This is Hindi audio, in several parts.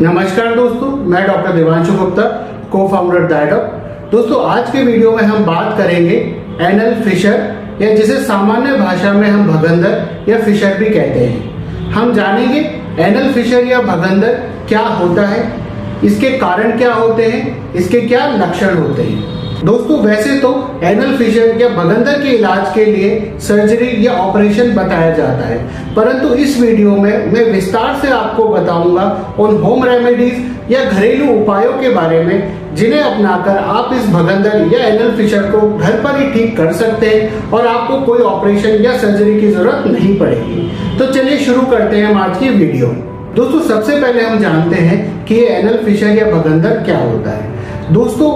नमस्कार दोस्तों, मैं डॉक्टर देवांशु गुप्ता को फाउंडर डायडॉप दोस्तों, आज के वीडियो में हम बात करेंगे एनल फिशर या जिसे सामान्य भाषा में हम भगंदर या फिशर भी कहते हैं। हम जानेंगे एनल फिशर या भगंदर क्या होता है, इसके कारण क्या होते हैं, इसके क्या लक्षण होते हैं। दोस्तों, वैसे तो एनल फिशर या बगंदर के इलाज के लिए सर्जरी या ऑपरेशन बताया जाता है। परंतु इस वीडियो में मैं विस्तार से आपको बताऊँगा उन होम रेमेडीज या घरेलू उपायों के बारे में, जिन्हें अपनाकर आप इस भगंदर या एनल फिशर को घर पर ही ठीक कर सकते हैं और आपको कोई ऑपरेशन या सर्जरी की ज़रूरत नहीं पड़ेगी। तो चलिए शुरू करते हैं हम आज की वीडियो दोस्तों, सबसे पहले हम जानते हैं कि ये एनल फिशर या भगंदर क्या होता है। दोस्तों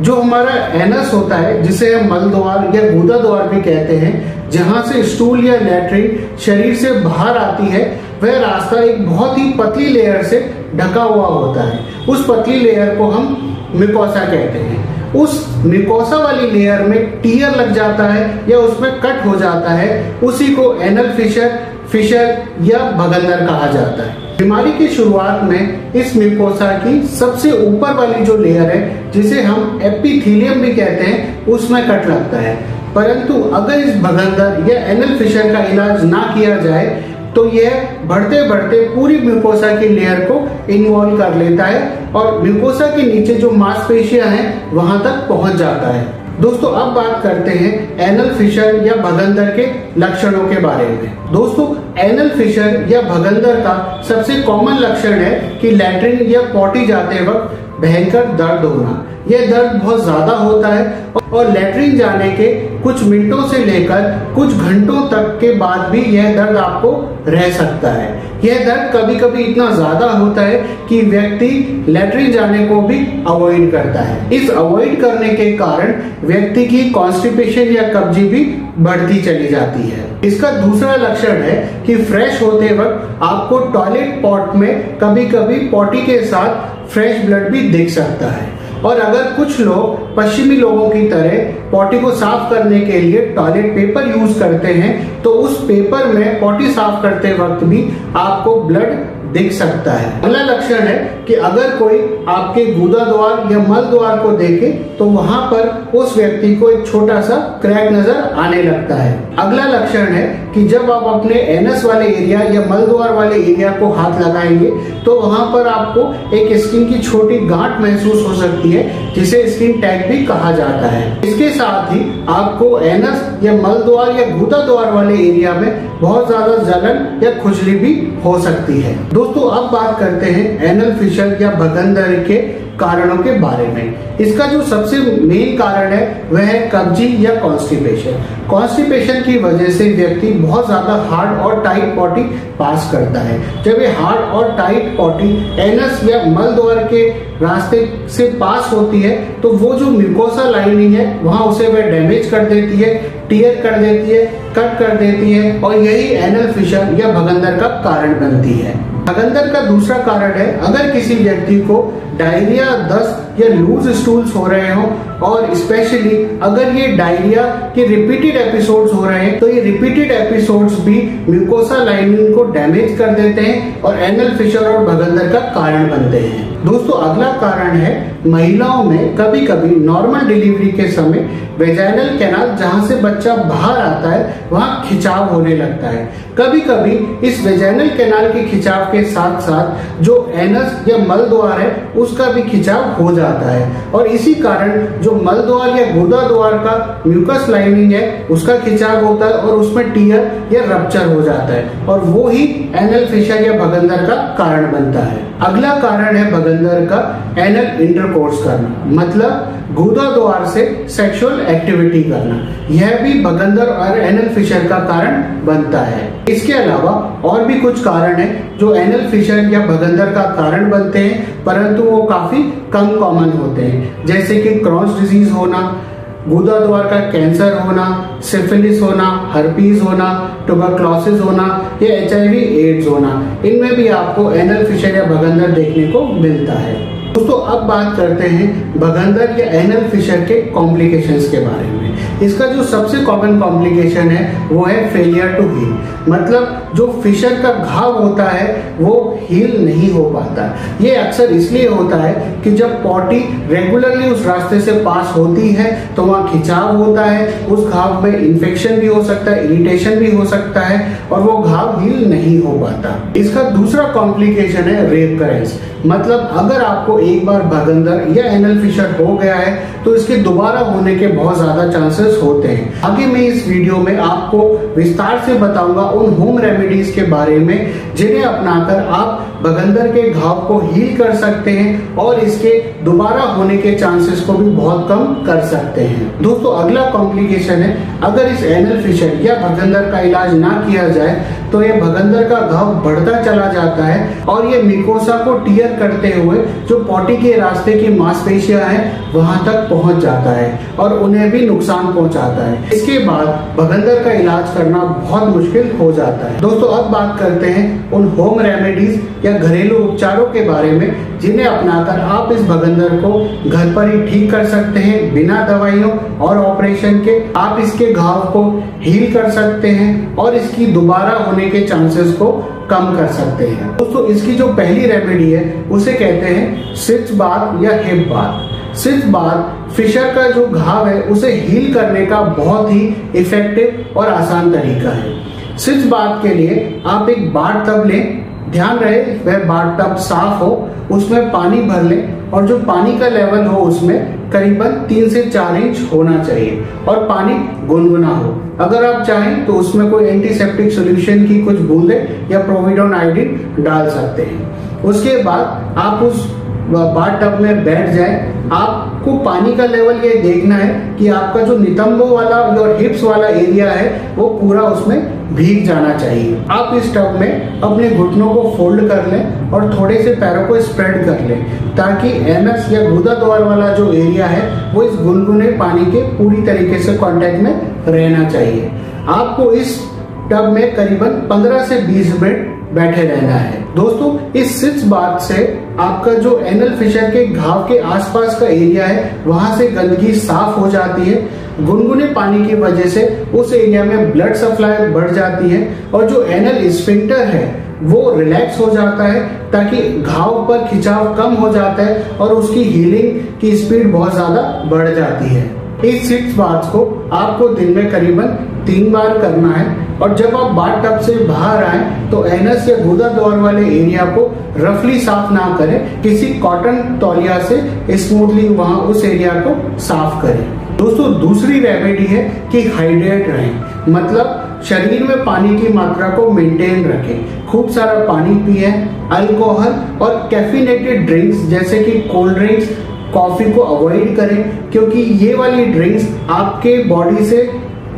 जो हमारा एनस होता है, जिसे हम मल द्वार या गुदा द्वार भी कहते हैं, जहाँ से स्टूल या लेटरिन शरीर से बाहर आती है, वह रास्ता एक बहुत ही पतली लेयर से ढका हुआ होता है। उस पतली लेयर को हम मिकोसा कहते हैं। उस मिकोसा वाली लेयर में टीयर लग जाता है या उसमें कट हो जाता है, उसी को एनल फिशर फिशर या भगंदर कहा जाता है। बीमारी की शुरुआत में इस म्यूकोसा की सबसे ऊपर वाली जो लेयर है, जिसे हम एपिथीलियम भी कहते हैं, उसमें कट लगता है। परंतु अगर इस भगंदर या एनल फिशर का इलाज ना किया जाए तो यह बढ़ते बढ़ते पूरी म्यूकोसा की लेयर को इन्वॉल्व कर लेता है और म्यूकोसा के नीचे जो मांसपेशियाँ हैं, वहाँ तक पहुँच जाता है। दोस्तों, अब बात करते हैं एनल फिशर या भगंदर के लक्षणों के बारे में। दोस्तों एनल फिशर या भगंदर का सबसे कॉमन लक्षण है कि लैट्रिन या पॉटी जाते वक्त भयंकर दर्द होना। यह दर्द बहुत ज़्यादा होता है और लेटरिन जाने के कुछ मिनटों से लेकर कुछ घंटों तक के बाद भी यह दर्द आपको रह सकता है। यह दर्द कभी कभी इतना ज़्यादा होता है कि व्यक्ति लेटरिन जाने को भी अवॉइड करता है। इस अवॉइड करने के कारण व्यक्ति की कॉन्स्टिपेशन या कब्जी भी बढ़ती चली जाती है। इसका दूसरा लक्षण है कि फ्रेश होते वक्त आपको टॉयलेट पॉट में कभी कभी पॉटी के साथ फ्रेश ब्लड भी दिख सकता है। और अगर कुछ लोग पश्चिमी लोगों की तरह पॉटी को साफ़ करने के लिए टॉयलेट पेपर यूज़ करते हैं तो उस पेपर में पॉटी साफ़ करते वक्त भी आपको ब्लड दिख सकता है। अगला लक्षण है कि अगर कोई आपके गुदा द्वार या मल द्वार को देखे तो वहाँ पर उस व्यक्ति को एक छोटा सा क्रैक नज़र आने लगता है। अगला लक्षण है कि जब आप अपने एनस वाले एरिया या मल द्वार वाले एरिया को हाथ लगाएँगे तो वहाँ पर आपको एक स्किन की छोटी गांठ महसूस हो सकती है, जिसे स्किन टैग भी कहा जाता है। इसके साथ ही आपको एनस या मल द्वार या गुदा द्वार वाले एरिया में बहुत ज़्यादा जलन या खुजली भी हो सकती है। दोस्तों, अब बात करते हैं एनल फिशर या भगंदर के कारणों के बारे में। इसका जो सबसे मेन कारण है, वह है कब्जी या कॉन्स्टिपेशन कॉन्स्टिपेशन की वजह से व्यक्ति बहुत ज़्यादा हार्ड और टाइट पॉटी पास करता है। जब ये हार्ड और टाइट पॉटी एनस या मल द्वार के रास्ते से पास होती है तो वो जो म्यूकोसा लाइनिंग है, वहाँ उसे वह डैमेज कर देती है टीयर कर देती है कट कर देती है और यही एनल फिशर या भगंदर का कारण बनती है। भगंदर का दूसरा कारण है, अगर किसी व्यक्ति को डायरिया, दस्त या लूज स्टूल्स हो रहे हो, और स्पेशली अगर ये डायरिया के रिपीटेड एपिसोड्स हो रहे हैं तो ये रिपीटेड एपिसोड्स भी म्यूकोसा लाइनिंग को डैमेज कर देते हैं और एनल फिशर और भगंदर का कारण बनते हैं। दोस्तों, अगला कारण है महिलाओं में कभी कभी नॉर्मल डिलीवरी के समय वेजाइनल कैनाल जहाँ से बच्चा बाहर आता है, वहाँ खिंचाव होने लगता है। कभी कभी इस वेजाइनल कैनाल के खिंचाव के साथ साथ जो एनस या मल द्वार है, उसका भी खिंचाव हो जाता है। और इसी कारण जो मल द्वार या गोदा द्वार का म्यूकस लाइनिंग है, उसका खिंचाव होता है और उसमें टीयर या रप्चर हो जाता है। और वो ही एनल फिशर या भगंदर का कारण बनता है। अगला कारण है भगंदर का एनल इंटरकोर्स करना। मतलब गुदा द्वार से सेक्सुअल एक्टिविटी करना। यह भी भगंदर और एनल फिशर का कारण बनता है। इसके अलावा और भी कुछ कारण है जो एनल फिशर या भगंदर का कारण बनते हैं, परंतु वो काफ़ी कम कॉमन होते हैं। जैसे कि क्रॉस डिज़ीज़ होना गुदा द्वार का कैंसर होना सिफिलिस होना हर्पीज होना टुबरक्लोसिस होना, या एच एड्स होना। इनमें भी आपको एनल फिशर या बगंदर देखने को मिलता है। दोस्तों, अब बात करते हैं भगंदर या एनल फिशर के कॉम्प्लिकेशंस के बारे में। इसका जो सबसे कॉमन कॉम्प्लिकेशन है, वो है फेलियर टू हील मतलब जो फिशर का घाव होता है, वो हील नहीं हो पाता। ये अक्सर इसलिए होता है कि जब पॉटी रेगुलरली उस रास्ते से पास होती है तो वहाँ खिंचाव होता है, उस घाव में इन्फेक्शन भी हो सकता है इरिटेशन भी हो सकता है, और वो घाव हील नहीं हो पाता। इसका दूसरा कॉम्प्लिकेशन है रेप करेंस मतलब अगर आपको एक बार भगंदर या एनल फिशर हो गया है तो इसके दोबारा होने के बहुत ज़्यादा चांसेस होते हैं। आगे मैं इस वीडियो में आपको विस्तार से बताऊँगा उन होम रेमेडीज के बारे में, जिन्हें अपनाकर आप बगंदर के घाव को हील कर सकते हैं और इसके दोबारा होने के चांसेस को भी बहुत कम कर सकते हैं। दोस्तों, अगला कॉम्प्लिकेशन है, अगर इस एनल फिशर या भगंदर का इलाज ना किया जाए तो ये भगंदर का घाव बढ़ता चला जाता है और ये मिकोसा को टीयर करते हुए जो पॉटी के रास्ते की मांसपेशियाँ हैं, वहाँ तक पहुँच जाता है और उन्हें भी नुकसान पहुंचाता है। इसके बाद भगंदर का इलाज करना बहुत मुश्किल हो जाता है। दोस्तों, अब बात करते हैं उन होम रेमेडीज या घरेलू उपचारों के बारे में, जिन्हें अपनाकर आप इस भगंदर को घर पर ही ठीक कर सकते हैं बिना दवाइयों और ऑपरेशन के। आप इसके घाव को हील कर सकते हैं और इसकी दोबारा होने के चांसेस को कम कर सकते हैं। दोस्तों, इसकी जो पहली रेमेडी है, उसे कहते हैं सिच बात या हिप बात सिच बात फिशर का जो घाव है, उसे हील करने का बहुत ही इफ़ेक्टिव और आसान तरीका है। सिच बात के लिए आप एक बार तब लें, ध्यान रहे, वह बाथ टब साफ़ हो, उसमें पानी भर ले और जो पानी का लेवल हो उसमें करीबन तीन से चार इंच होना चाहिए और पानी गुनगुना हो। अगर आप चाहें तो उसमें कोई एंटीसेप्टिक सॉल्यूशन की कुछ बूंदे या प्रोविडोन आयोडीन डाल सकते हैं। उसके बाद आप उस बाथ टब में बैठ जाए। आपको पानी का लेवल ये देखना है कि आपका जो नितंबों वाला और हिप्स वाला एरिया है, वो पूरा उसमें भीग जाना चाहिए। आप इस टब में अपने घुटनों को फोल्ड कर लें और थोड़े से पैरों को स्प्रेड कर लें, ताकि एनस या गुदा द्वार वाला जो एरिया है, वो इस गुनगुने पानी के पूरी तरीके से कांटेक्ट में रहना चाहिए। आपको इस टब में करीबन 15 से 20 मिनट बैठे रहना है। दोस्तों, इस सिक्स बात से आपका जो एनल फिशर के घाव के आसपास का एरिया है, वहाँ से गंदगी साफ़ हो जाती है। गुनगुने पानी की वजह से उस एरिया में ब्लड सप्लाई बढ़ जाती है और जो एनल स्पिंटर है, वो रिलैक्स हो जाता है ताकि घाव पर खिंचाव कम हो जाता है और उसकी हीलिंग की स्पीड बहुत ज़्यादा बढ़ जाती है। इस सिक्स बार्स को आपको दिन में करीबन तीन बार करना है। और जब आप बाथ टब से बाहर आए तो एनस या गुदा दौर वाले एरिया को रफली साफ़ ना करें, किसी कॉटन तौलिया से स्मूथली वहाँ उस एरिया को साफ़ करें। दोस्तों, दूसरी रेमेडी है कि हाइड्रेट रहें। मतलब शरीर में पानी की मात्रा को मेंटेन रखें। खूब सारा पानी पिए अल्कोहल और कैफिनेटेड ड्रिंक्स जैसे कि कोल्ड ड्रिंक्स कॉफ़ी को अवॉइड करें, क्योंकि ये वाली ड्रिंक्स आपके बॉडी से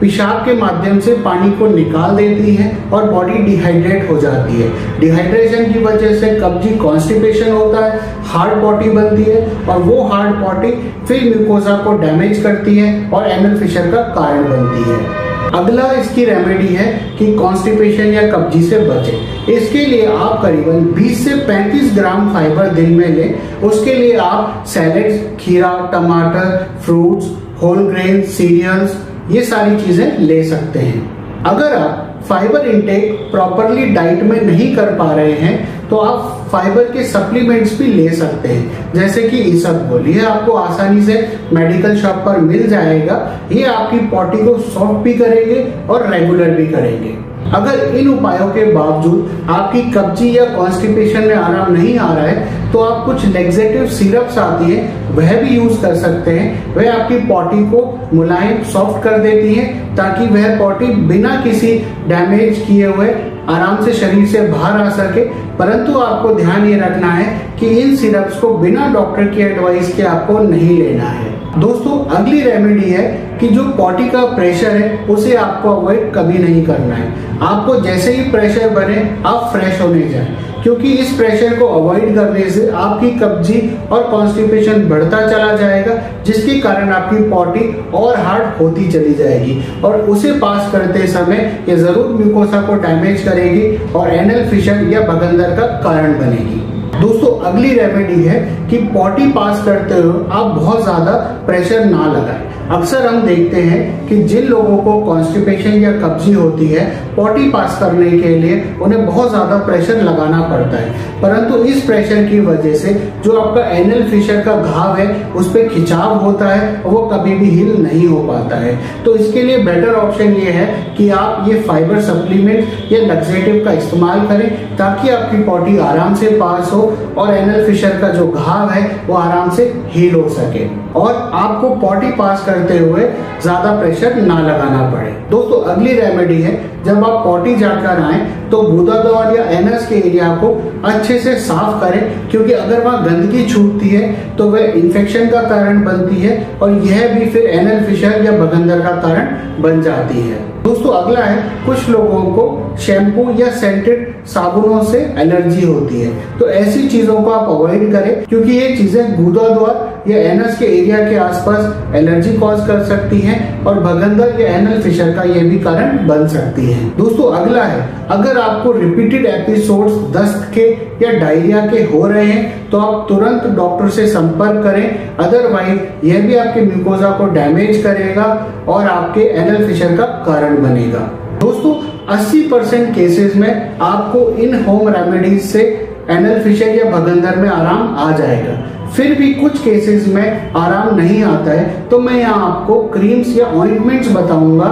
पेशाब के माध्यम से पानी को निकाल देती है और बॉडी डिहाइड्रेट हो जाती है। डिहाइड्रेशन की वजह से कब्जी कॉन्स्टिपेशन होता है हार्ड बॉडी बनती है और वो हार्ड बॉडी फिर म्यूकोजा को डैमेज करती है और एनल फिशर का कारण बनती है। अगला इसकी रेमेडी है कि कॉन्स्टिपेशन या कब्जी से बचे। इसके लिए आप करीबन 20 से 35 ग्राम फाइबर दिन में लें। उसके लिए आप सैलेड्स खीरा, टमाटर फ्रूट्स होल ग्रेन सीरियल्स ये सारी चीज़ें ले सकते हैं। अगर आप फाइबर इनटेक प्रॉपरली डाइट में नहीं कर पा रहे हैं तो आप फाइबर के सप्लीमेंट्स भी ले सकते हैं। जैसे कि इसबगोल ये आपको आसानी से मेडिकल शॉप पर मिल जाएगा। ये आपकी पॉटी को सॉफ्ट भी करेंगे और रेगुलर भी करेंगे। अगर इन उपायों के बावजूद आपकी कब्जी या कॉन्स्टिपेशन में आराम नहीं आ रहा है तो आप कुछ लेग्जेटिव सिरप्स आती है वह भी यूज़ कर सकते हैं। वह आपकी पॉटी को मुलायम सॉफ्ट कर देती है, ताकि वह पॉटी बिना किसी डैमेज किए हुए आराम से शरीर से बाहर आ सके। परंतु आपको ध्यान ये रखना है कि इन सिरप्स को बिना डॉक्टर की एडवाइस के आपको नहीं लेना है। दोस्तों, अगली रेमेडी है कि जो पॉटी का प्रेशर है, उसे आपको अवॉइड कभी नहीं करना है। आपको जैसे ही प्रेशर बने, आप फ्रेश होने जाए। क्योंकि इस प्रेशर को अवॉइड करने से आपकी कब्जी और कॉन्स्टिपेशन बढ़ता चला जाएगा, जिसके कारण आपकी पॉटी और हार्ड होती चली जाएगी। और उसे पास करते समय ये ज़रूर म्यूकोसा को डैमेज करेगी और एनल फिशर या बगंदर का कारण बनेगी। दोस्तों, अगली रेमेडी है कि पॉटी पास करते हुए आप बहुत ज़्यादा प्रेशर ना लगाएँ। अक्सर हम देखते हैं कि जिन लोगों को कॉन्स्टिपेशन या कब्जी होती है पॉटी पास करने के लिए उन्हें बहुत ज़्यादा प्रेशर लगाना पड़ता है। परंतु इस प्रेशर की वजह से जो आपका एनल फिशर का घाव है, उस पर खिंचाव होता है और वो कभी भी हिल नहीं हो पाता है। तो इसके लिए बेटर ऑप्शन ये है कि आप ये फाइबर सप्लीमेंट या लग्जेटिव का इस्तेमाल करें ताकि आपकी पॉटी आराम से पास हो और एनल फिशर का जो घाव है, वो आराम से हील हो सके। और आपको पॉटी पास करते हुए ज़्यादा प्रेशर ना लगाना पड़े। दोस्तों, अगली रेमेडी है, जब आप पॉटी जाकर आए तो गुदा द्वार या एनएस के एरिया को अच्छे से साफ़ करें, क्योंकि अगर वहाँ गंदगी छूटती है तो वह इन्फेक्शन का कारण बनती है और यह भी फिर एनल फिशर या बगंदर का कारण बन जाती है। दोस्तों, अगला है, कुछ लोगों को शैम्पू या सेंटेड साबुनों से एलर्जी होती है। तो ऐसी चीज़ों को आप अवॉइड करें, क्योंकि ये चीज़ें गुदा द्वार या एनस के एरिया के आसपास एलर्जी कॉज कर सकती हैं और भगंदर या एनल फिशर का ये भी कारण बन सकती है। दोस्तों, अगला है, अगर आपको रिपीटेड एपिसोड्स दस्त के या डायरिया के हो रहे हैं तो आप तुरंत डॉक्टर से संपर्क करें। अदरवाइज़ यह भी आपके म्यूकोजा को डैमेज करेगा और आपके एनल फिशर का कारण बनेगा। दोस्तों 80 परसेंट केसेस में आपको इन होम रेमेडीज से एनल फिशर या भगंदर में आराम आ जाएगा। फिर भी कुछ केसेस में आराम नहीं आता है तो मैं यहाँ आपको क्रीम्स या ऑइंटमेंट्स बताऊँगा,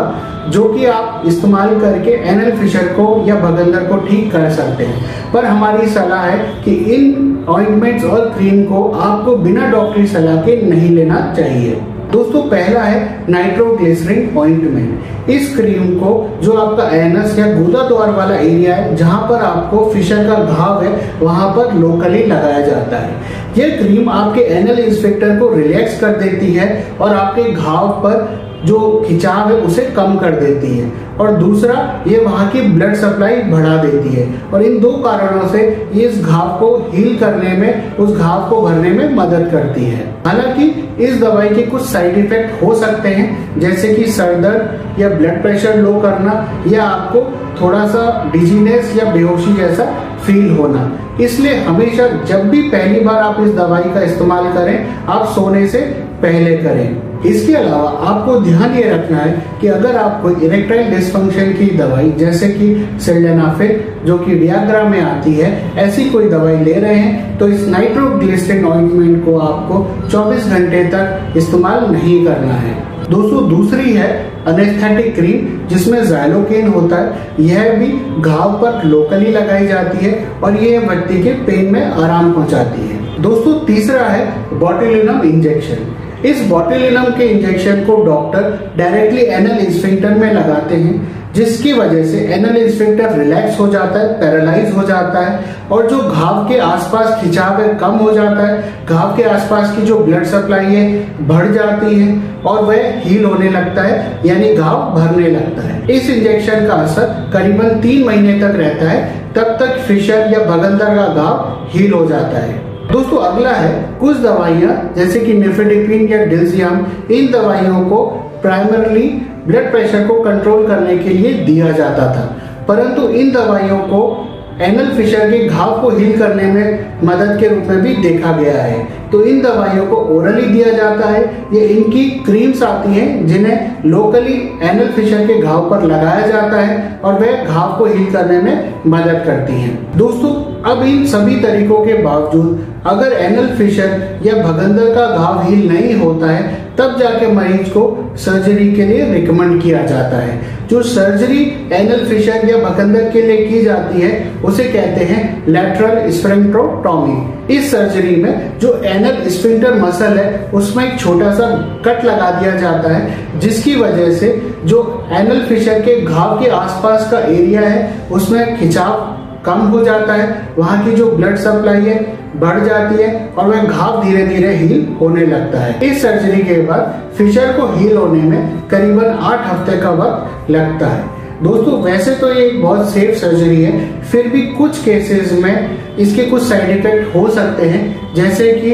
जो कि आप इस्तेमाल करके एनल फिशर को या भगंदर को ठीक कर सकते हैं। पर हमारी सलाह है कि इन ऑइंटमेंट्स और क्रीम को आपको बिना डॉक्टरी सलाह के नहीं लेना चाहिए। दोस्तों, पहला है नाइट्रोग्लिसरीन ऑइंटमेंट इस क्रीम को, जो आपका एनस या गुदा द्वार वाला एरिया है, जहाँ पर आपको फिशर का घाव है, वहाँ पर लोकली लगाया जाता है। यह क्रीम आपके एनल इंस्पेक्टर को रिलैक्स कर देती है और आपके घाव पर जो खिंचाव है उसे कम कर देती है। और दूसरा, ये वहाँ की ब्लड सप्लाई बढ़ा देती है। और इन दो कारणों से ये इस घाव को हील करने में, उस घाव को भरने में मदद करती है। हालाँकि इस दवाई के कुछ साइड इफ़ेक्ट हो सकते हैं, जैसे कि सर दर्द या ब्लड प्रेशर लो करना, या आपको थोड़ा सा डिजीनेस या बेहोशी जैसा फील होना। इसलिए हमेशा जब भी पहली बार आप इस दवाई का इस्तेमाल करें, आप सोने से पहले करें। इसके अलावा आपको ध्यान ये रखना है कि अगर आप कोई इरेक्टाइल डिस्फंक्शन की दवाई, जैसे कि सेल्डेनाफिल जो कि वियाग्रा में आती है, ऐसी कोई दवाई ले रहे हैं तो इस नाइट्रोग्लिसरिन ऑइंटमेंट को आपको 24 घंटे तक इस्तेमाल नहीं करना है। दोस्तों, दूसरी है अनेस्थेटिक क्रीम जिसमें जाइलोकेन होता है। यह भी घाव पर लोकली लगाई जाती है और यह व्यक्ति के पेन में आराम पहुंचाती है। दोस्तों, तीसरा है बॉटिलिनम इंजेक्शन इस बॉटिलिनम के इंजेक्शन को डॉक्टर डायरेक्टली एनल इंस्फिंक्टर में लगाते हैं, जिसकी वजह से एनल इंस्फिंक्टर रिलैक्स हो जाता है पैरालाइज हो जाता है, और जो घाव के आसपास खिंचाव है कम हो जाता है। घाव के आसपास की जो ब्लड सप्लाई है बढ़ जाती है और वह हील होने लगता है, यानी घाव भरने लगता है। इस इंजेक्शन का असर करीबन तीन महीने तक रहता है, तब तक फिशर या बगंदर का घाव हील हो जाता है। दोस्तों, अगला है कुछ दवाइयाँ, जैसे कि नेफेडिक्रीन या डिल्जियम इन दवाइयों को प्राइमरली ब्लड प्रेशर को कंट्रोल करने के लिए दिया जाता था। परंतु इन दवाइयों को एनल फिशर के घाव को हील करने में मदद के रूप में भी देखा गया है। तो इन दवाइयों को ओरली दिया जाता है। ये इनकी क्रीम्स आती हैं, जिन्हें लोकली एनल फिशर के घाव पर लगाया जाता है और वह घाव को हील करने में मदद करती हैं। दोस्तों, अब इन सभी तरीकों के बावजूद अगर एनल फिशर या भगंदर का घाव हील नहीं होता है, तब जाके मरीज़ को सर्जरी के लिए रिकमेंड किया जाता है। जो सर्जरी एनल फिशर या बकंदर के लिए की जाती है, उसे कहते हैं लेटरल स्प्रेंट्रोटॉमी इस सर्जरी में जो एनल स्प्रिंटर मसल है, उसमें एक छोटा सा कट लगा दिया जाता है, जिसकी वजह से जो एनल फिशर के घाव के आसपास का एरिया है, उसमें खिंचाव कम हो जाता है, वहाँ की जो ब्लड सप्लाई है, बढ़ जाती है और वह घाव धीरे धीरे हील होने लगता है। इस सर्जरी के बाद फिशर को हील होने में करीबन आठ हफ़्ते का वक्त लगता है। दोस्तों, वैसे तो ये बहुत सेफ़ सर्जरी है, फिर भी कुछ केसेस में इसके कुछ साइड इफ़ेक्ट हो सकते हैं, जैसे कि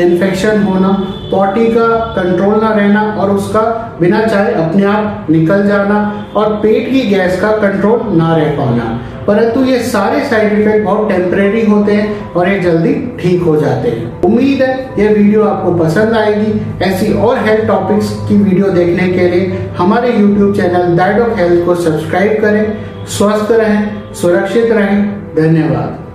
इन्फेक्शन होना पॉटी का कंट्रोल ना रहना और उसका बिना चाहे अपने आप निकल जाना और पेट की गैस का कंट्रोल ना रह पाना। परंतु ये सारे साइड इफ़ेक्ट बहुत टेम्परेरी होते हैं और ये जल्दी ठीक हो जाते हैं। उम्मीद है ये वीडियो आपको पसंद आएगी। ऐसी और हेल्थ टॉपिक्स की वीडियो देखने के लिए हमारे YouTube channel that of health को सब्सक्राइब करें, स्वस्थ रहें, सुरक्षित रहें। धन्यवाद।